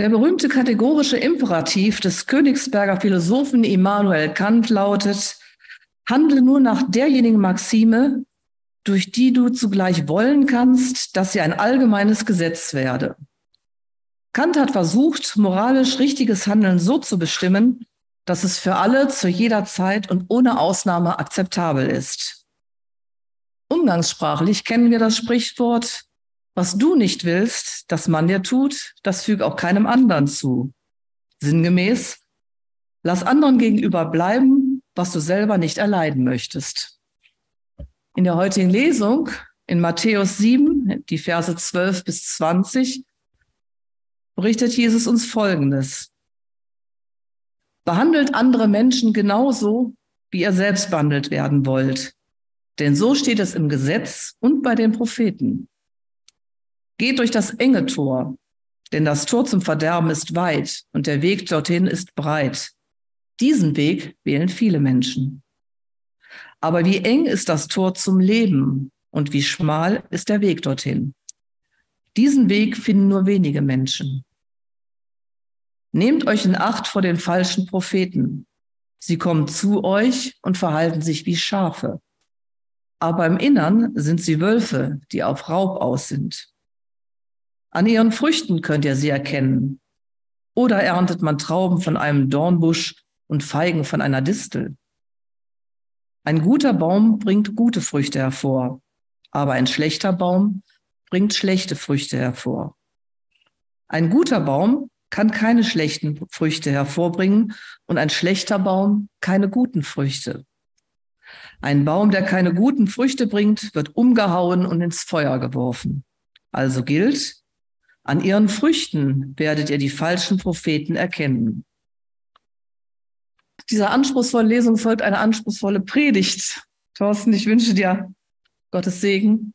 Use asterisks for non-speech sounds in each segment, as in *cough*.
Der berühmte kategorische Imperativ des Königsberger Philosophen Immanuel Kant lautet, handle nur nach derjenigen Maxime, durch die du zugleich wollen kannst, dass sie ein allgemeines Gesetz werde. Kant hat versucht, moralisch richtiges Handeln so zu bestimmen, dass es für alle zu jeder Zeit und ohne Ausnahme akzeptabel ist. Umgangssprachlich kennen wir das Sprichwort, was du nicht willst, dass man dir tut, das füg auch keinem anderen zu. Sinngemäß, lass anderen gegenüber bleiben, was du selber nicht erleiden möchtest. In der heutigen Lesung in Matthäus 7, die Verse 12 bis 20, berichtet Jesus uns Folgendes. Behandelt andere Menschen genauso, wie ihr selbst behandelt werden wollt. Denn so steht es im Gesetz und bei den Propheten. Geht durch das enge Tor, denn das Tor zum Verderben ist weit und der Weg dorthin ist breit. Diesen Weg wählen viele Menschen. Aber wie eng ist das Tor zum Leben und wie schmal ist der Weg dorthin. Diesen Weg finden nur wenige Menschen. Nehmt euch in Acht vor den falschen Propheten. Sie kommen zu euch und verhalten sich wie Schafe. Aber im Innern sind sie Wölfe, die auf Raub aus sind. An ihren Früchten könnt ihr sie erkennen. Oder erntet man Trauben von einem Dornbusch und Feigen von einer Distel. Ein guter Baum bringt gute Früchte hervor, aber ein schlechter Baum bringt schlechte Früchte hervor. Ein guter Baum kann keine schlechten Früchte hervorbringen und ein schlechter Baum keine guten Früchte. Ein Baum, der keine guten Früchte bringt, wird umgehauen und ins Feuer geworfen. Also gilt, an ihren Früchten werdet ihr die falschen Propheten erkennen. Dieser anspruchsvollen Lesung folgt eine anspruchsvolle Predigt. Thorsten, ich wünsche dir Gottes Segen.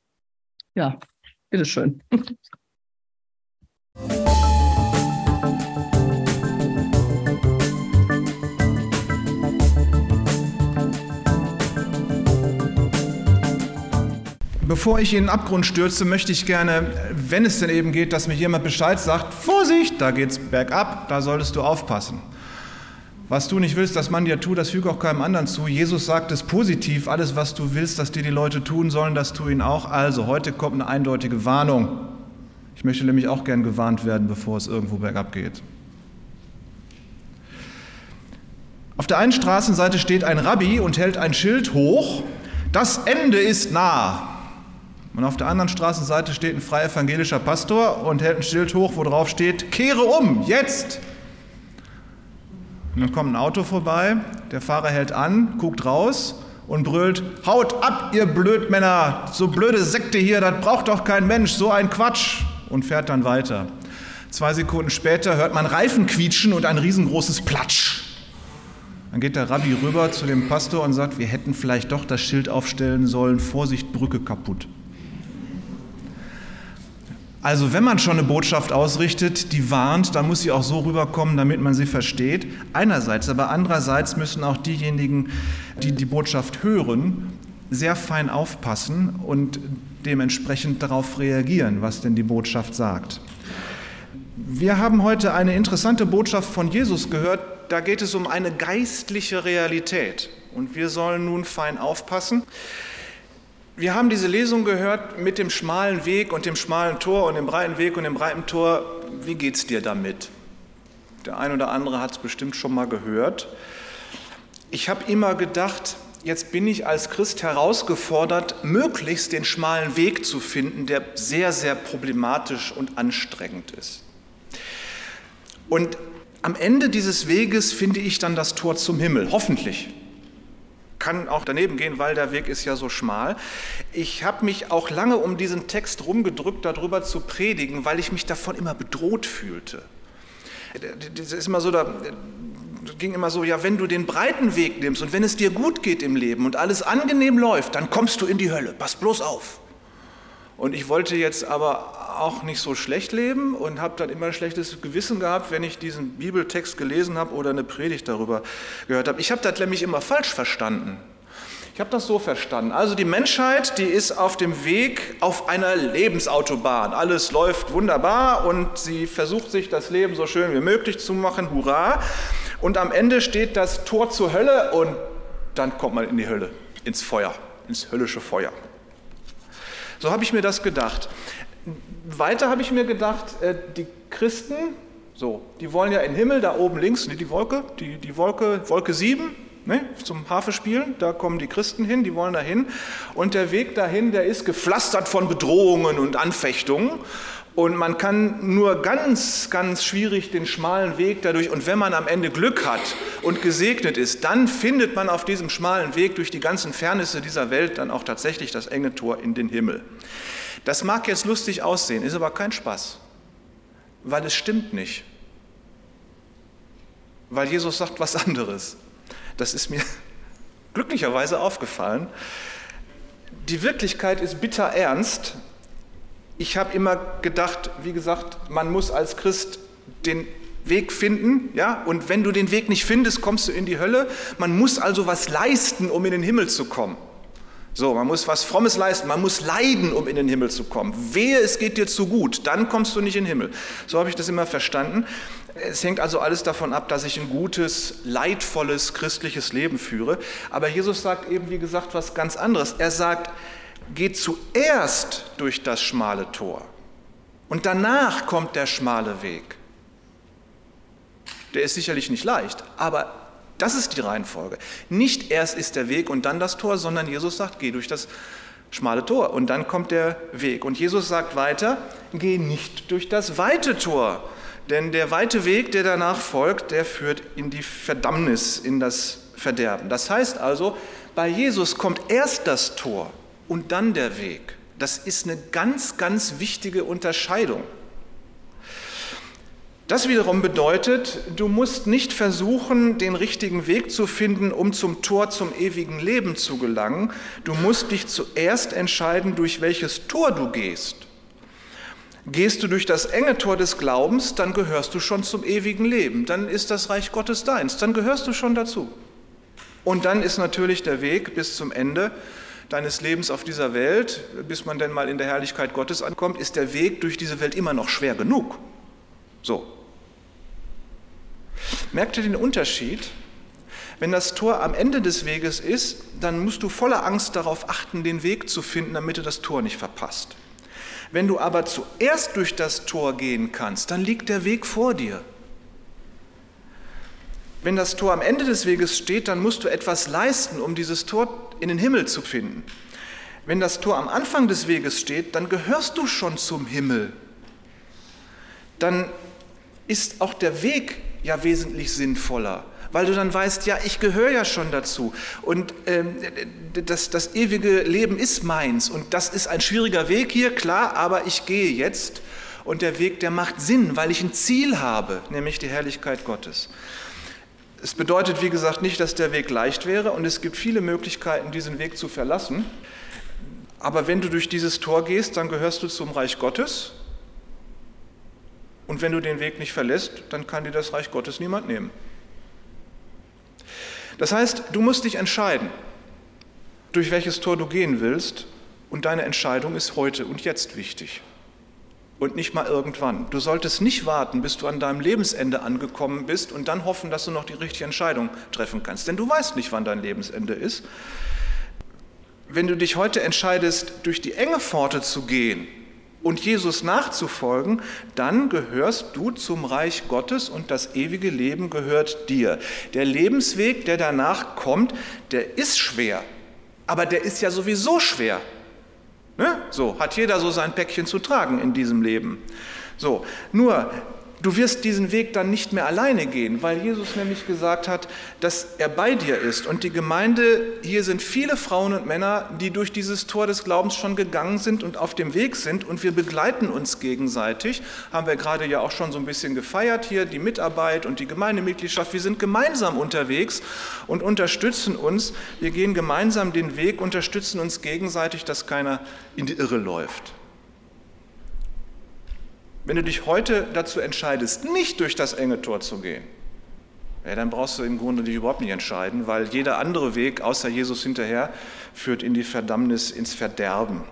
Ja, bitteschön. *laughs* Bevor ich in den Abgrund stürze, möchte ich gerne, wenn es denn eben geht, dass mir jemand Bescheid sagt, Vorsicht, da geht's bergab, da solltest du aufpassen. Was du nicht willst, dass man dir tut, das füge auch keinem anderen zu. Jesus sagt es positiv, alles, was du willst, dass dir die Leute tun sollen, das tu ihnen auch. Also, heute kommt eine eindeutige Warnung. Ich möchte nämlich auch gern gewarnt werden, bevor es irgendwo bergab geht. Auf der einen Straßenseite steht ein Rabbi und hält ein Schild hoch, das Ende ist nah. Und auf der anderen Straßenseite steht ein frei evangelischer Pastor und hält ein Schild hoch, wo drauf steht, kehre um, jetzt! Und dann kommt ein Auto vorbei, der Fahrer hält an, guckt raus und brüllt, haut ab, ihr Blödmänner, so blöde Sekte hier, das braucht doch kein Mensch, so ein Quatsch, und fährt dann weiter. Zwei Sekunden später hört man Reifen quietschen und ein riesengroßes Platsch. Dann geht der Rabbi rüber zu dem Pastor und sagt, wir hätten vielleicht doch das Schild aufstellen sollen, Vorsicht, Brücke kaputt. Also wenn man schon eine Botschaft ausrichtet, die warnt, dann muss sie auch so rüberkommen, damit man sie versteht. Einerseits, aber andererseits müssen auch diejenigen, die die Botschaft hören, sehr fein aufpassen und dementsprechend darauf reagieren, was denn die Botschaft sagt. Wir haben heute eine interessante Botschaft von Jesus gehört. Da geht es um eine geistliche Realität. Und wir sollen nun fein aufpassen. Wir haben diese Lesung gehört mit dem schmalen Weg und dem schmalen Tor und dem breiten Weg und dem breiten Tor. Wie geht es dir damit? Der ein oder andere hat es bestimmt schon mal gehört. Ich habe immer gedacht, jetzt bin ich als Christ herausgefordert, möglichst den schmalen Weg zu finden, der sehr, sehr problematisch und anstrengend ist. Und am Ende dieses Weges finde ich dann das Tor zum Himmel, hoffentlich kann auch daneben gehen, weil der Weg ist ja so schmal. Ich habe mich auch lange um diesen Text rumgedrückt, darüber zu predigen, weil ich mich davon immer bedroht fühlte. Das ist immer so, da ging immer so, ja, wenn du den breiten Weg nimmst und wenn es dir gut geht im Leben und alles angenehm läuft, dann kommst du in die Hölle. Pass bloß auf. Und ich wollte jetzt aber auch nicht so schlecht leben und habe dann immer ein schlechtes Gewissen gehabt, wenn ich diesen Bibeltext gelesen habe oder eine Predigt darüber gehört habe. Ich habe das nämlich immer falsch verstanden. Ich habe das so verstanden. Also die Menschheit, die ist auf dem Weg auf einer Lebensautobahn. Alles läuft wunderbar und sie versucht sich das Leben so schön wie möglich zu machen. Hurra! Und am Ende steht das Tor zur Hölle und dann kommt man in die Hölle, ins Feuer, ins höllische Feuer. So habe ich mir das gedacht. Weiter habe ich mir gedacht, äh, die Christen, so, die wollen ja in den Himmel, da oben links, die Wolke, die, die Wolke, Wolke 7, ne, zum Hafespielen, da kommen die Christen hin, die wollen dahin. Und der Weg dahin, der ist gepflastert von Bedrohungen und Anfechtungen. Und man kann nur ganz, ganz schwierig den schmalen Weg dadurch, und wenn man am Ende Glück hat und gesegnet ist, dann findet man auf diesem schmalen Weg durch die ganzen Fernisse dieser Welt dann auch tatsächlich das enge Tor in den Himmel. Das mag jetzt lustig aussehen, ist aber kein Spaß, weil es stimmt nicht. Weil Jesus sagt was anderes. Das ist mir glücklicherweise aufgefallen. Die Wirklichkeit ist bitter ernst. Ich habe immer gedacht, wie gesagt, man muss als Christ den Weg finden, ja, und wenn du den Weg nicht findest, kommst du in die Hölle. Man muss also was leisten, um in den Himmel zu kommen. So, man muss was Frommes leisten, man muss leiden, um in den Himmel zu kommen. Wehe, es geht dir zu gut, dann kommst du nicht in den Himmel. So habe ich das immer verstanden. Es hängt also alles davon ab, dass ich ein gutes, leidvolles christliches Leben führe. Aber Jesus sagt eben, wie gesagt, was ganz anderes. Er sagt, geht zuerst durch das schmale Tor und danach kommt der schmale Weg. Der ist sicherlich nicht leicht, aber das ist die Reihenfolge. Nicht erst ist der Weg und dann das Tor, sondern Jesus sagt, geh durch das schmale Tor und dann kommt der Weg. Und Jesus sagt weiter, geh nicht durch das weite Tor, denn der weite Weg, der danach folgt, der führt in die Verdammnis, in das Verderben. Das heißt also, bei Jesus kommt erst das Tor und dann der Weg. Das ist eine ganz, ganz wichtige Unterscheidung. Das wiederum bedeutet, du musst nicht versuchen, den richtigen Weg zu finden, um zum Tor zum ewigen Leben zu gelangen. Du musst dich zuerst entscheiden, durch welches Tor du gehst. Gehst du durch das enge Tor des Glaubens, dann gehörst du schon zum ewigen Leben. Dann ist das Reich Gottes deins. Dann gehörst du schon dazu. Und dann ist natürlich der Weg bis zum Ende deines Lebens auf dieser Welt, bis man denn mal in der Herrlichkeit Gottes ankommt, ist der Weg durch diese Welt immer noch schwer genug. So. Merkt ihr den Unterschied? Wenn das Tor am Ende des Weges ist, dann musst du voller Angst darauf achten, den Weg zu finden, damit du das Tor nicht verpasst. Wenn du aber zuerst durch das Tor gehen kannst, dann liegt der Weg vor dir. Wenn das Tor am Ende des Weges steht, dann musst du etwas leisten, um dieses Tor in den Himmel zu finden. Wenn das Tor am Anfang des Weges steht, dann gehörst du schon zum Himmel. Dann ist auch der Weg ja wesentlich sinnvoller weil du dann weißt, ja, ich gehöre ja schon dazu und ähm, das, das ewige Leben ist meins und das ist ein schwieriger Weg hier, klar, aber ich gehe jetzt und der Weg, der macht Sinn, weil ich ein Ziel habe, nämlich die Herrlichkeit Gottes. Es bedeutet, wie gesagt, nicht, dass der Weg leicht wäre und es gibt viele Möglichkeiten, diesen Weg zu verlassen. Aber wenn du durch dieses Tor gehst, dann gehörst du zum Reich Gottes. Und wenn du den Weg nicht verlässt, dann kann dir das Reich Gottes niemand nehmen. Das heißt, du musst dich entscheiden, durch welches Tor du gehen willst und deine Entscheidung ist heute und jetzt wichtig und nicht mal irgendwann. Du solltest nicht warten, bis du an deinem Lebensende angekommen bist und dann hoffen, dass du noch die richtige Entscheidung treffen kannst, denn du weißt nicht, wann dein Lebensende ist. Wenn du dich heute entscheidest, durch die enge Pforte zu gehen, und Jesus nachzufolgen, dann gehörst du zum Reich Gottes und das ewige Leben gehört dir. Der Lebensweg, der danach kommt, der ist schwer, aber der ist ja sowieso schwer. Ne? So hat jeder so sein Päckchen zu tragen in diesem Leben. So, nur Du wirst diesen Weg dann nicht mehr alleine gehen, weil Jesus nämlich gesagt hat, dass er bei dir ist. Und die Gemeinde, hier sind viele Frauen und Männer, die durch dieses Tor des Glaubens schon gegangen sind und auf dem Weg sind. Und wir begleiten uns gegenseitig. Haben wir gerade ja auch schon so ein bisschen gefeiert hier, die Mitarbeit und die Gemeindemitgliedschaft. Wir sind gemeinsam unterwegs und unterstützen uns. Wir gehen gemeinsam den Weg, unterstützen uns gegenseitig, dass keiner in die Irre läuft. Wenn du dich heute dazu entscheidest, nicht durch das enge Tor zu gehen, ja, dann brauchst du im Grunde dich überhaupt nicht entscheiden, weil jeder andere Weg außer Jesus hinterher führt in die Verdammnis, ins Verderben.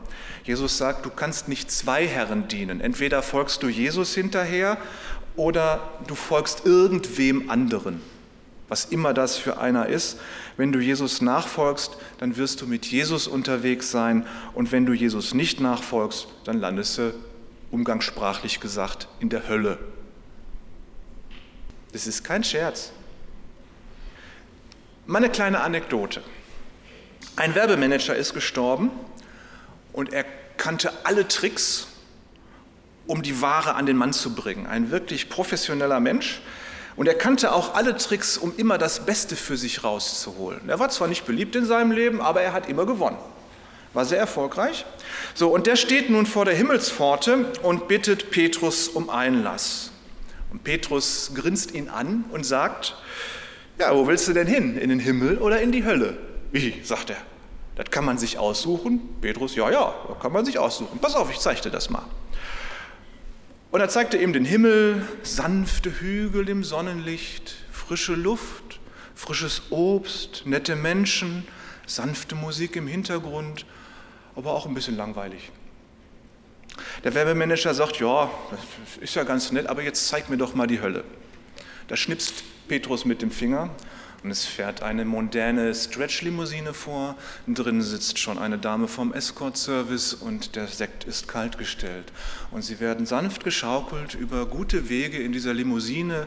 Jesus sagt, du kannst nicht zwei Herren dienen. Entweder folgst du Jesus hinterher oder du folgst irgendwem anderen, was immer das für einer ist. Wenn du Jesus nachfolgst, dann wirst du mit Jesus unterwegs sein und wenn du Jesus nicht nachfolgst, dann landest du umgangssprachlich gesagt in der Hölle. Das ist kein Scherz. Meine kleine Anekdote. Ein Werbemanager ist gestorben und er kannte alle Tricks, um die Ware an den Mann zu bringen. Ein wirklich professioneller Mensch. Und er kannte auch alle Tricks, um immer das Beste für sich rauszuholen. Er war zwar nicht beliebt in seinem Leben, aber er hat immer gewonnen. War sehr erfolgreich. So, und der steht nun vor der Himmelspforte und bittet Petrus um Einlass. Und Petrus grinst ihn an und sagt, ja, wo willst du denn hin? In den Himmel oder in die Hölle? Wie, sagt er. Das kann man sich aussuchen. Petrus, ja, ja, das kann man sich aussuchen. Pass auf, ich zeige dir das mal. Und er zeigte ihm den Himmel, sanfte Hügel im Sonnenlicht, frische Luft, frisches Obst, nette Menschen, sanfte Musik im Hintergrund, aber auch ein bisschen langweilig. Der Werbemanager sagt, ja, das ist ja ganz nett, aber jetzt zeig mir doch mal die Hölle. Da schnipst Petrus mit dem Finger und es fährt eine moderne Stretch-Limousine vor. Drin sitzt schon eine Dame vom Escort-Service und der Sekt ist kaltgestellt. Und sie werden sanft geschaukelt über gute Wege in dieser Limousine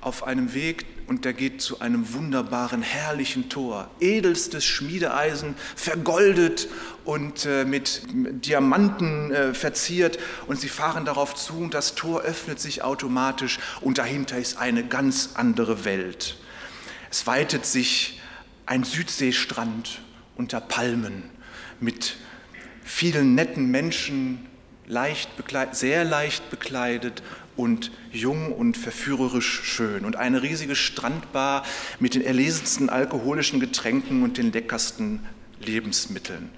auf einem Weg und der geht zu einem wunderbaren, herrlichen Tor. Edelstes Schmiedeeisen, vergoldet und äh, mit Diamanten äh, verziert. Und sie fahren darauf zu und das Tor öffnet sich automatisch und dahinter ist eine ganz andere Welt. Es weitet sich ein Südseestrand unter Palmen mit vielen netten Menschen, leicht sehr leicht bekleidet und jung und verführerisch schön. Und eine riesige Strandbar mit den erlesensten alkoholischen Getränken und den leckersten Lebensmitteln.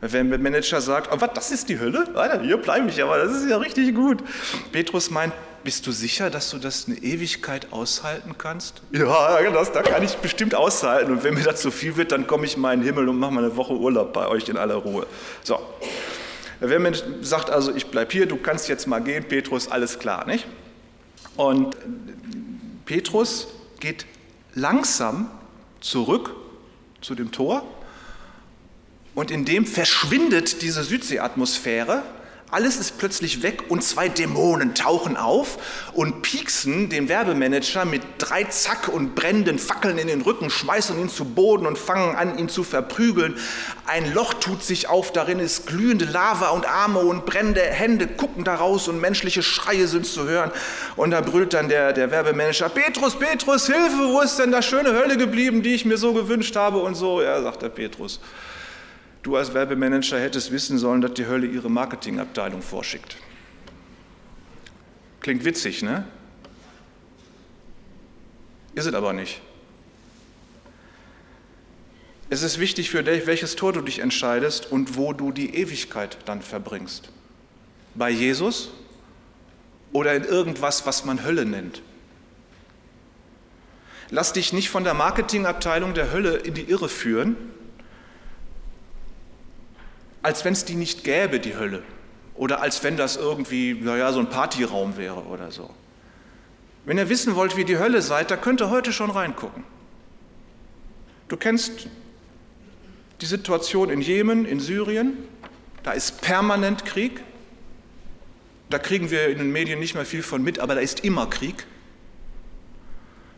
Wenn der Manager sagt, oh, was, das ist die Hölle? Alter, hier bleibe ich aber, das ist ja richtig gut. Petrus meint, bist du sicher, dass du das eine Ewigkeit aushalten kannst? Ja, das, da kann ich bestimmt aushalten. Und wenn mir das zu viel wird, dann komme ich mal in den Himmel und mache mal eine Woche Urlaub bei euch in aller Ruhe. So. Wenn man sagt also, ich bleibe hier, du kannst jetzt mal gehen, Petrus, alles klar, nicht? Und Petrus geht langsam zurück zu dem Tor und in dem verschwindet diese Südseeatmosphäre. Alles ist plötzlich weg und zwei Dämonen tauchen auf und pieksen den Werbemanager mit drei Zack und brennenden Fackeln in den Rücken, schmeißen ihn zu Boden und fangen an, ihn zu verprügeln. Ein Loch tut sich auf, darin ist glühende Lava und Arme und brennende Hände gucken daraus und menschliche Schreie sind zu hören. Und da brüllt dann der, der Werbemanager, Petrus, Petrus, Hilfe, wo ist denn da schöne Hölle geblieben, die ich mir so gewünscht habe und so. Ja, sagt der Petrus. Du als Werbemanager hättest wissen sollen, dass die Hölle ihre Marketingabteilung vorschickt. Klingt witzig, ne? Ist es aber nicht. Es ist wichtig für dich, welches Tor du dich entscheidest und wo du die Ewigkeit dann verbringst. Bei Jesus oder in irgendwas, was man Hölle nennt. Lass dich nicht von der Marketingabteilung der Hölle in die Irre führen als wenn es die nicht gäbe, die Hölle. Oder als wenn das irgendwie, naja, so ein Partyraum wäre oder so. Wenn ihr wissen wollt, wie die Hölle seid, da könnt ihr heute schon reingucken. Du kennst die Situation in Jemen, in Syrien. Da ist permanent Krieg. Da kriegen wir in den Medien nicht mehr viel von mit, aber da ist immer Krieg.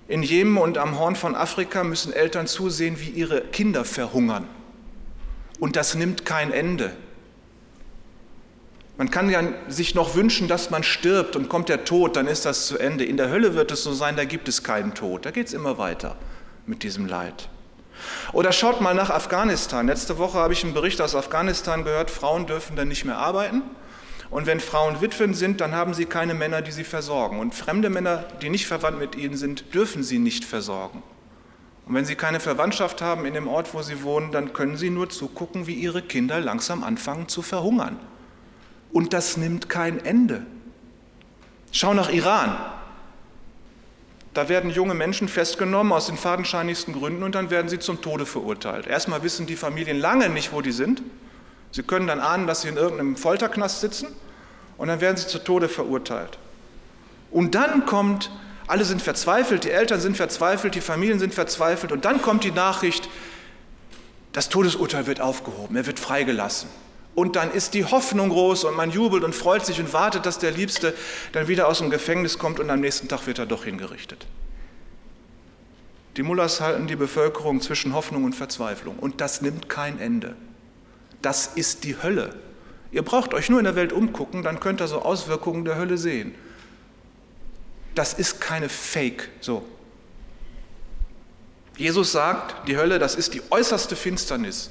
In Jemen und am Horn von Afrika müssen Eltern zusehen, wie ihre Kinder verhungern und das nimmt kein Ende. Man kann ja sich noch wünschen, dass man stirbt und kommt der Tod, dann ist das zu Ende. In der Hölle wird es so sein, da gibt es keinen Tod. Da geht es immer weiter mit diesem Leid. Oder schaut mal nach Afghanistan. Letzte Woche habe ich einen Bericht aus Afghanistan gehört, Frauen dürfen dann nicht mehr arbeiten. Und wenn Frauen Witwen sind, dann haben sie keine Männer, die sie versorgen. Und fremde Männer, die nicht verwandt mit ihnen sind, dürfen sie nicht versorgen. Und wenn Sie keine Verwandtschaft haben in dem Ort, wo Sie wohnen, dann können Sie nur zugucken, wie Ihre Kinder langsam anfangen zu verhungern. Und das nimmt kein Ende. Schau nach Iran. Da werden junge Menschen festgenommen aus den fadenscheinigsten Gründen und dann werden sie zum Tode verurteilt. Erstmal wissen die Familien lange nicht, wo die sind. Sie können dann ahnen, dass sie in irgendeinem Folterknast sitzen und dann werden sie zu Tode verurteilt. Und dann kommt, alle sind verzweifelt, die Eltern sind verzweifelt, die Familien sind verzweifelt und dann kommt die Nachricht, das Todesurteil wird aufgehoben, er wird freigelassen. Und dann ist die Hoffnung groß und man jubelt und freut sich und wartet, dass der Liebste dann wieder aus dem Gefängnis kommt und am nächsten Tag wird er doch hingerichtet. Die Mullers halten die Bevölkerung zwischen Hoffnung und Verzweiflung und das nimmt kein Ende. Das ist die Hölle. Ihr braucht euch nur in der Welt umgucken, dann könnt ihr so Auswirkungen der Hölle sehen. Das ist keine Fake so. Jesus sagt, die Hölle, das ist die äußerste Finsternis.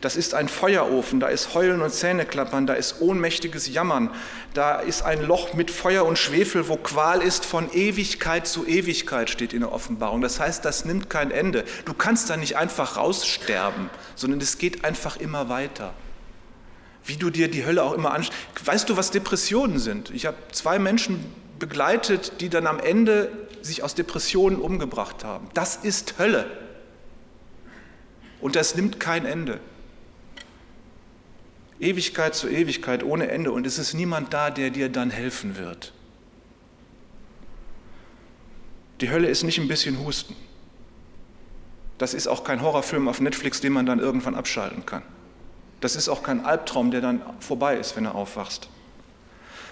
Das ist ein Feuerofen, da ist Heulen und Zähneklappern, da ist ohnmächtiges Jammern, da ist ein Loch mit Feuer und Schwefel, wo Qual ist von Ewigkeit zu Ewigkeit, steht in der Offenbarung. Das heißt, das nimmt kein Ende. Du kannst da nicht einfach raussterben, sondern es geht einfach immer weiter. Wie du dir die Hölle auch immer anschaust. Weißt du, was Depressionen sind? Ich habe zwei Menschen begleitet, die dann am Ende sich aus Depressionen umgebracht haben. Das ist Hölle. Und das nimmt kein Ende. Ewigkeit zu Ewigkeit ohne Ende. Und es ist niemand da, der dir dann helfen wird. Die Hölle ist nicht ein bisschen Husten. Das ist auch kein Horrorfilm auf Netflix, den man dann irgendwann abschalten kann. Das ist auch kein Albtraum, der dann vorbei ist, wenn du aufwachst.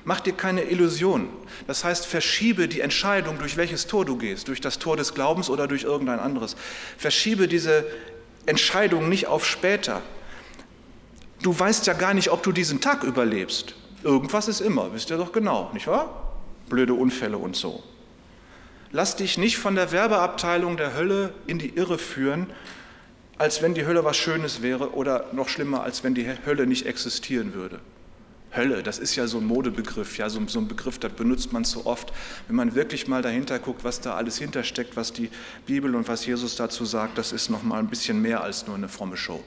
Mach dir keine Illusion. Das heißt, verschiebe die Entscheidung, durch welches Tor du gehst, durch das Tor des Glaubens oder durch irgendein anderes. Verschiebe diese Entscheidung nicht auf später. Du weißt ja gar nicht, ob du diesen Tag überlebst. Irgendwas ist immer, wisst ihr doch genau, nicht wahr? Blöde Unfälle und so. Lass dich nicht von der Werbeabteilung der Hölle in die Irre führen, als wenn die Hölle was Schönes wäre oder noch schlimmer, als wenn die Hölle nicht existieren würde. Hölle, das ist ja so ein Modebegriff, ja, so, so ein Begriff, das benutzt man so oft. Wenn man wirklich mal dahinter guckt, was da alles hintersteckt, was die Bibel und was Jesus dazu sagt, das ist noch mal ein bisschen mehr als nur eine fromme Show.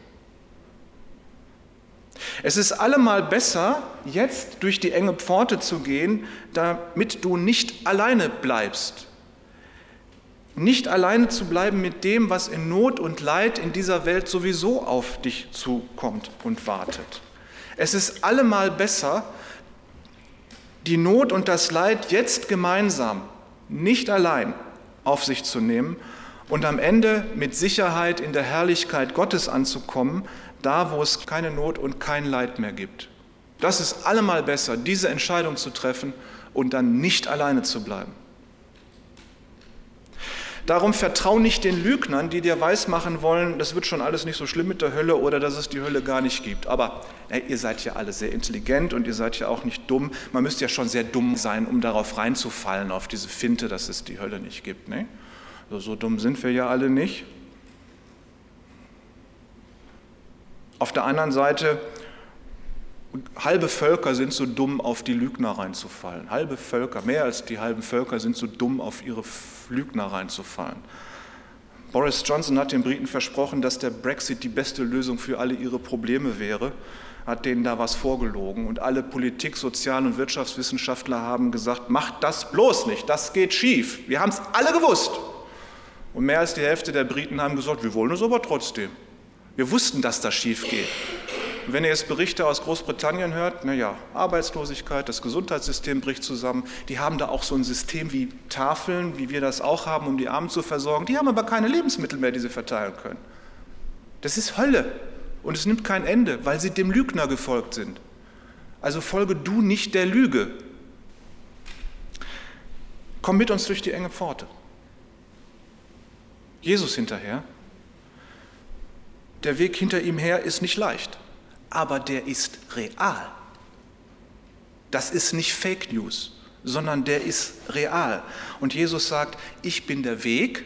Es ist allemal besser, jetzt durch die enge Pforte zu gehen, damit du nicht alleine bleibst. Nicht alleine zu bleiben mit dem, was in Not und Leid in dieser Welt sowieso auf dich zukommt und wartet. Es ist allemal besser, die Not und das Leid jetzt gemeinsam, nicht allein auf sich zu nehmen und am Ende mit Sicherheit in der Herrlichkeit Gottes anzukommen, da wo es keine Not und kein Leid mehr gibt. Das ist allemal besser, diese Entscheidung zu treffen und dann nicht alleine zu bleiben. Darum vertrau nicht den Lügnern, die dir weismachen wollen, das wird schon alles nicht so schlimm mit der Hölle oder dass es die Hölle gar nicht gibt. Aber ey, ihr seid ja alle sehr intelligent und ihr seid ja auch nicht dumm. Man müsste ja schon sehr dumm sein, um darauf reinzufallen, auf diese Finte, dass es die Hölle nicht gibt. Ne? So, so dumm sind wir ja alle nicht. Auf der anderen Seite halbe Völker sind so dumm, auf die Lügner reinzufallen. Halbe Völker, mehr als die halben Völker sind so dumm, auf ihre Lügner reinzufallen. Boris Johnson hat den Briten versprochen, dass der Brexit die beste Lösung für alle ihre Probleme wäre, hat denen da was vorgelogen. Und alle Politik-, Sozial- und Wirtschaftswissenschaftler haben gesagt, macht das bloß nicht, das geht schief. Wir haben es alle gewusst. Und mehr als die Hälfte der Briten haben gesagt, wir wollen es aber trotzdem. Wir wussten, dass das schief geht. Und wenn ihr jetzt Berichte aus Großbritannien hört, naja, Arbeitslosigkeit, das Gesundheitssystem bricht zusammen. Die haben da auch so ein System wie Tafeln, wie wir das auch haben, um die Armen zu versorgen. Die haben aber keine Lebensmittel mehr, die sie verteilen können. Das ist Hölle. Und es nimmt kein Ende, weil sie dem Lügner gefolgt sind. Also folge du nicht der Lüge. Komm mit uns durch die enge Pforte. Jesus hinterher. Der Weg hinter ihm her ist nicht leicht aber der ist real. Das ist nicht Fake News, sondern der ist real. Und Jesus sagt, ich bin der Weg,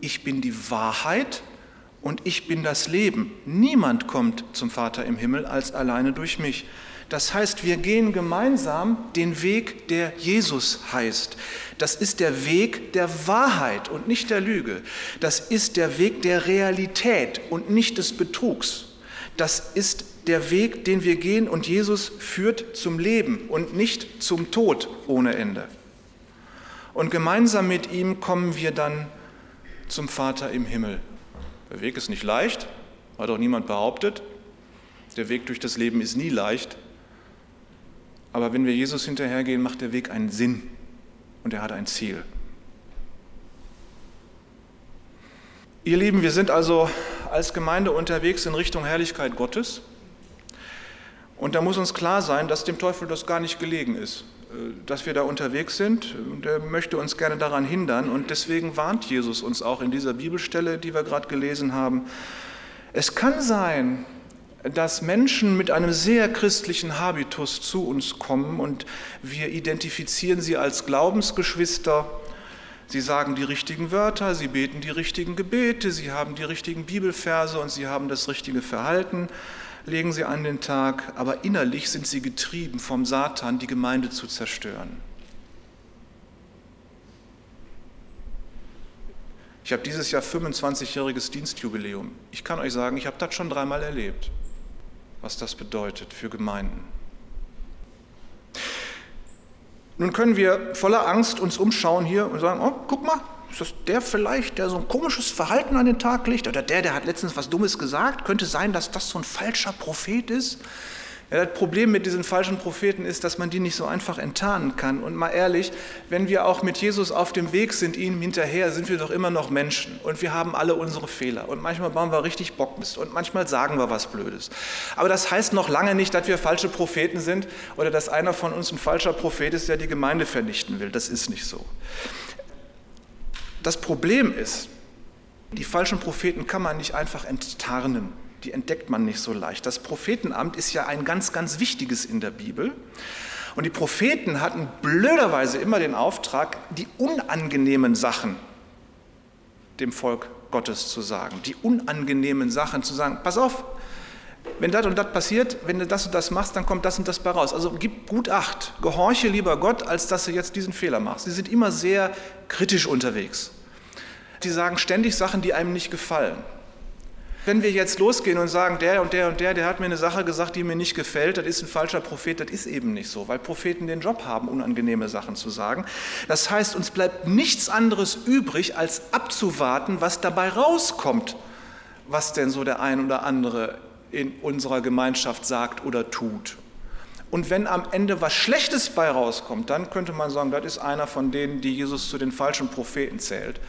ich bin die Wahrheit und ich bin das Leben. Niemand kommt zum Vater im Himmel als alleine durch mich. Das heißt, wir gehen gemeinsam den Weg, der Jesus heißt. Das ist der Weg der Wahrheit und nicht der Lüge. Das ist der Weg der Realität und nicht des Betrugs. Das ist der Weg, den wir gehen und Jesus führt zum Leben und nicht zum Tod ohne Ende. Und gemeinsam mit ihm kommen wir dann zum Vater im Himmel. Der Weg ist nicht leicht, hat auch niemand behauptet. Der Weg durch das Leben ist nie leicht. Aber wenn wir Jesus hinterhergehen, macht der Weg einen Sinn und er hat ein Ziel. Ihr Lieben, wir sind also als Gemeinde unterwegs in Richtung Herrlichkeit Gottes. Und da muss uns klar sein, dass dem Teufel das gar nicht gelegen ist, äh, dass wir da unterwegs sind. Und er möchte uns gerne daran hindern. Und deswegen warnt Jesus uns auch in dieser Bibelstelle, die wir gerade gelesen haben. Es kann sein, dass Menschen mit einem sehr christlichen Habitus zu uns kommen und wir identifizieren sie als Glaubensgeschwister. Sie sagen die richtigen Wörter, sie beten die richtigen Gebete, sie haben die richtigen Bibelverse und sie haben das richtige Verhalten legen sie an den Tag, aber innerlich sind sie getrieben vom Satan, die Gemeinde zu zerstören. Ich habe dieses Jahr 25-jähriges Dienstjubiläum. Ich kann euch sagen, ich habe das schon dreimal erlebt, was das bedeutet für Gemeinden. Nun können wir voller Angst uns umschauen hier und sagen, oh, guck mal, ist das der vielleicht, der so ein komisches Verhalten an den Tag legt? Oder der, der hat letztens was Dummes gesagt? Könnte sein, dass das so ein falscher Prophet ist? Ja, das Problem mit diesen falschen Propheten ist, dass man die nicht so einfach enttarnen kann. Und mal ehrlich, wenn wir auch mit Jesus auf dem Weg sind, ihm hinterher, sind wir doch immer noch Menschen. Und wir haben alle unsere Fehler. Und manchmal bauen wir richtig Bockmist. Und manchmal sagen wir was Blödes. Aber das heißt noch lange nicht, dass wir falsche Propheten sind oder dass einer von uns ein falscher Prophet ist, der die Gemeinde vernichten will. Das ist nicht so. Das Problem ist, die falschen Propheten kann man nicht einfach enttarnen. Die entdeckt man nicht so leicht. Das Prophetenamt ist ja ein ganz, ganz wichtiges in der Bibel. Und die Propheten hatten blöderweise immer den Auftrag, die unangenehmen Sachen dem Volk Gottes zu sagen. Die unangenehmen Sachen zu sagen. Pass auf, wenn das und das passiert, wenn du das und das machst, dann kommt das und das bei raus. Also gib gut Acht, gehorche lieber Gott, als dass du jetzt diesen Fehler machst. Sie sind immer sehr kritisch unterwegs. Die sagen ständig Sachen, die einem nicht gefallen. Wenn wir jetzt losgehen und sagen, der und der und der, der hat mir eine Sache gesagt, die mir nicht gefällt, das ist ein falscher Prophet, das ist eben nicht so, weil Propheten den Job haben, unangenehme Sachen zu sagen. Das heißt, uns bleibt nichts anderes übrig, als abzuwarten, was dabei rauskommt, was denn so der ein oder andere in unserer Gemeinschaft sagt oder tut. Und wenn am Ende was Schlechtes bei rauskommt, dann könnte man sagen, das ist einer von denen, die Jesus zu den falschen Propheten zählt.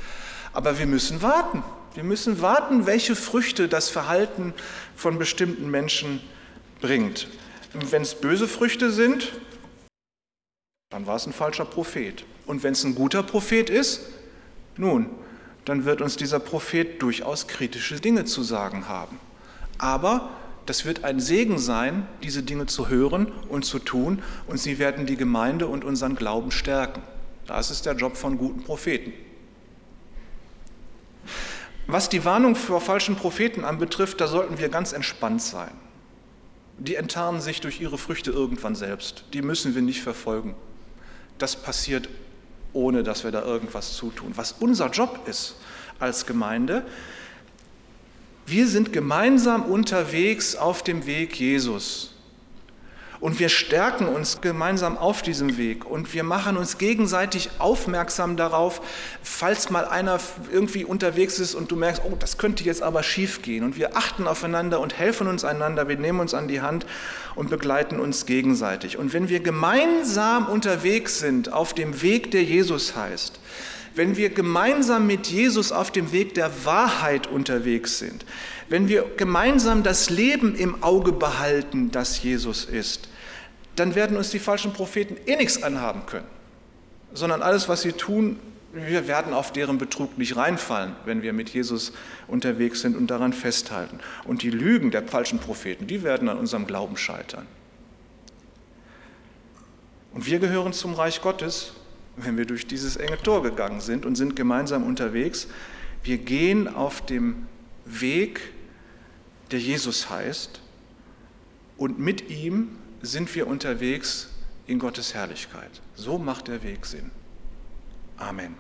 Aber wir müssen warten. Wir müssen warten, welche Früchte das Verhalten von bestimmten Menschen bringt. Wenn es böse Früchte sind, dann war es ein falscher Prophet. Und wenn es ein guter Prophet ist, nun, dann wird uns dieser Prophet durchaus kritische Dinge zu sagen haben. Aber das wird ein Segen sein, diese Dinge zu hören und zu tun, und sie werden die Gemeinde und unseren Glauben stärken. Das ist der Job von guten Propheten. Was die Warnung vor falschen Propheten anbetrifft, da sollten wir ganz entspannt sein. Die enttarnen sich durch ihre Früchte irgendwann selbst. Die müssen wir nicht verfolgen. Das passiert, ohne dass wir da irgendwas zutun. Was unser Job ist als Gemeinde, wir sind gemeinsam unterwegs auf dem Weg Jesus. Und wir stärken uns gemeinsam auf diesem Weg und wir machen uns gegenseitig aufmerksam darauf, falls mal einer irgendwie unterwegs ist und du merkst, oh, das könnte jetzt aber schief gehen. Und wir achten aufeinander und helfen uns einander, wir nehmen uns an die Hand und begleiten uns gegenseitig. Und wenn wir gemeinsam unterwegs sind auf dem Weg, der Jesus heißt, wenn wir gemeinsam mit Jesus auf dem Weg der Wahrheit unterwegs sind, wenn wir gemeinsam das Leben im Auge behalten, das Jesus ist, dann werden uns die falschen Propheten eh nichts anhaben können, sondern alles, was sie tun, wir werden auf deren Betrug nicht reinfallen, wenn wir mit Jesus unterwegs sind und daran festhalten. Und die Lügen der falschen Propheten, die werden an unserem Glauben scheitern. Und wir gehören zum Reich Gottes wenn wir durch dieses enge Tor gegangen sind und sind gemeinsam unterwegs. Wir gehen auf dem Weg, der Jesus heißt, und mit ihm sind wir unterwegs in Gottes Herrlichkeit. So macht der Weg Sinn. Amen.